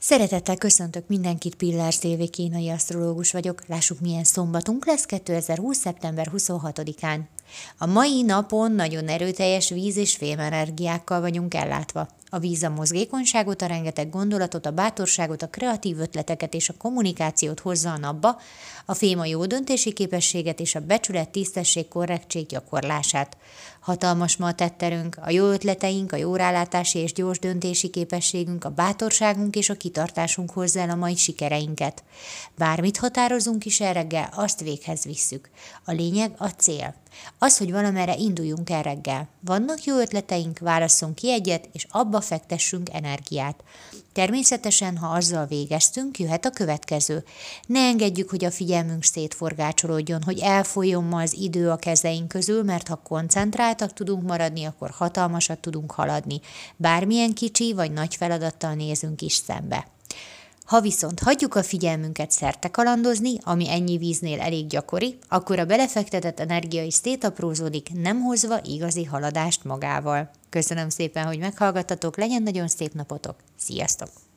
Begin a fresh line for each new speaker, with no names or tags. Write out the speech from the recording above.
Szeretettel köszöntök mindenkit, Pillár TV kínai asztrológus vagyok. Lássuk, milyen szombatunk lesz 2020. szeptember 26-án. A mai napon nagyon erőteljes víz és fémenergiákkal vagyunk ellátva. A víz a mozgékonyságot, a rengeteg gondolatot, a bátorságot, a kreatív ötleteket és a kommunikációt hozza a napba, a fém a jó döntési képességet és a becsület, tisztesség, korrektség gyakorlását. Hatalmas ma a tetterünk, a jó ötleteink, a jó rálátási és gyors döntési képességünk, a bátorságunk és a kitartásunk hozza el a mai sikereinket. Bármit határozunk is reggel, azt véghez visszük. A lényeg a cél. Az, hogy valamerre induljunk el reggel. Vannak jó ötleteink, válasszunk ki egyet, és abba fektessünk energiát. Természetesen, ha azzal végeztünk, jöhet a következő. Ne engedjük, hogy a figyelmünk szétforgácsolódjon, hogy elfolyjon ma az idő a kezeink közül, mert ha koncentráltak tudunk maradni, akkor hatalmasat tudunk haladni. Bármilyen kicsi vagy nagy feladattal nézünk is szembe. Ha viszont hagyjuk a figyelmünket szerte kalandozni, ami ennyi víznél elég gyakori, akkor a belefektetett energia is szétaprózódik, nem hozva igazi haladást magával. Köszönöm szépen, hogy meghallgattatok, legyen nagyon szép napotok, sziasztok!